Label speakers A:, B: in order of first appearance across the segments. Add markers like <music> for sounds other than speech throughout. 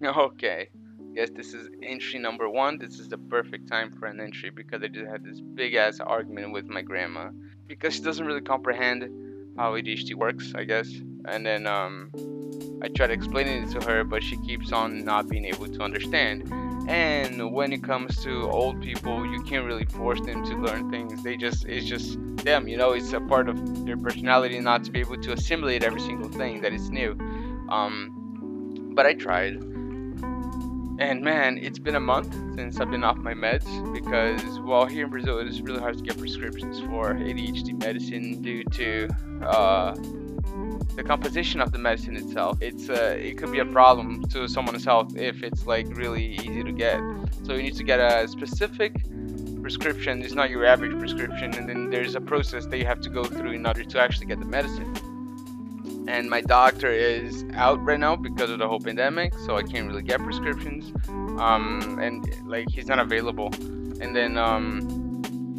A: <laughs> Okay. Guess this is entry number one. This is the perfect time for an entry because I just had this big ass argument with my grandma because she doesn't really comprehend how ADHD works, I guess. And then um, I try to explain it to her, but she keeps on not being able to understand. And when it comes to old people, you can't really force them to learn things. They just, it's just them, you know, it's a part of their personality not to be able to assimilate every single thing that is new. Um, but I tried. And man, it's been a month since I've been off my meds because, well, here in Brazil, it is really hard to get prescriptions for ADHD medicine due to uh, the composition of the medicine itself. It's uh, it could be a problem to someone's health if it's like really easy to get. So you need to get a specific prescription. It's not your average prescription, and then there's a process that you have to go through in order to actually get the medicine and my doctor is out right now because of the whole pandemic so i can't really get prescriptions. Um, and like he's not available. And then um,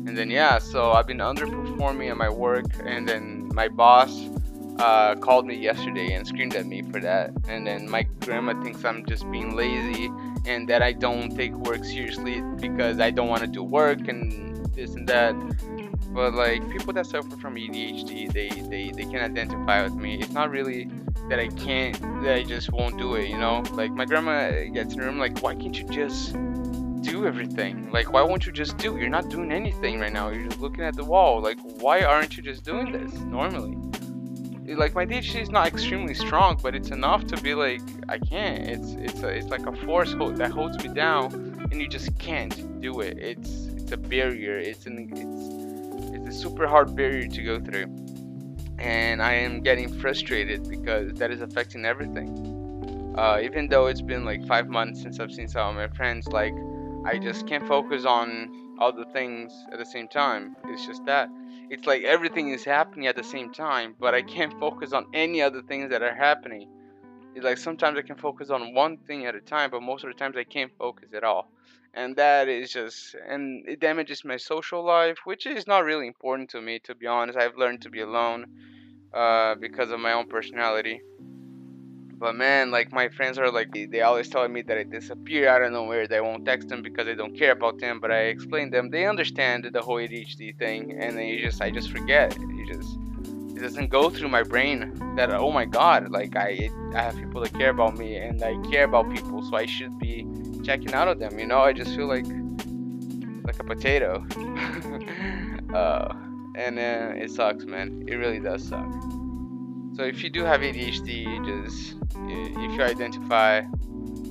A: and then yeah so i've been underperforming at my work and then my boss uh, called me yesterday and screamed at me for that. And then my grandma thinks i'm just being lazy and that i don't take work seriously because i don't want to do work and this and that but like people that suffer from ADHD, they they they can identify with me. It's not really that I can't, that I just won't do it. You know, like my grandma gets in the room, like, why can't you just do everything? Like, why won't you just do? You're not doing anything right now. You're just looking at the wall. Like, why aren't you just doing this normally? Like my ADHD is not extremely strong, but it's enough to be like I can't. It's it's a, it's like a force hold that holds me down, and you just can't do it. It's it's a barrier. It's an it's a super hard barrier to go through. And I am getting frustrated because that is affecting everything. Uh, even though it's been like five months since I've seen some of my friends, like I just can't focus on all the things at the same time. It's just that. It's like everything is happening at the same time, but I can't focus on any other things that are happening. Like sometimes I can focus on one thing at a time, but most of the times I can't focus at all. And that is just and it damages my social life which is not really important to me to be honest. I've learned to be alone uh, because of my own personality. But man like my friends are like they always telling me that i disappear out of nowhere they won't text them because they don't care about them but i explain them. They understand the whole adhd thing and then you just i just forget. You just doesn't go through my brain that oh my god like i i have people that care about me and i care about people so i should be checking out of them. You know, I just feel like like a potato. <laughs> uh, and uh, it sucks, man. It really does suck. So if you do have ADHD, just if you identify,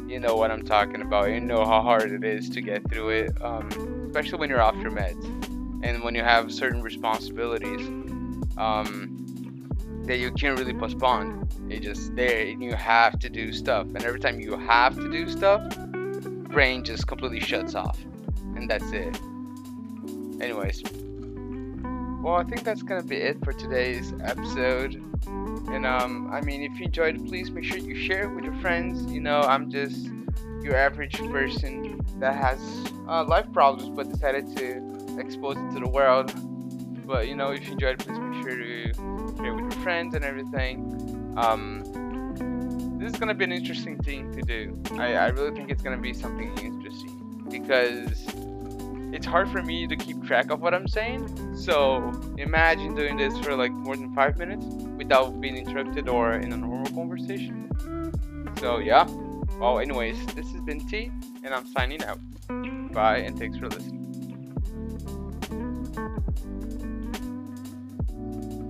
A: you know what I'm talking about. You know how hard it is to get through it, um, especially when you're off your meds and when you have certain responsibilities um, that you can't really postpone. It's just there, and you have to do stuff. And every time you have to do stuff, brain just completely shuts off. And that's it. Anyways. Well, I think that's gonna be it for today's episode. And um, I mean, if you enjoyed please make sure you share it with your friends. You know, I'm just your average person that has uh, life problems, but decided to expose it to the world. But you know, if you enjoyed please make sure to share with your friends and everything. Um, this is gonna be an interesting thing to do. I, I really think it's gonna be something interesting because it's hard for me to keep track of what I'm saying. So imagine doing this for like more than five minutes without being interrupted or in a normal conversation. So yeah. Well, anyways, this has been T, and I'm signing out. Bye, and thanks for listening. Thank you.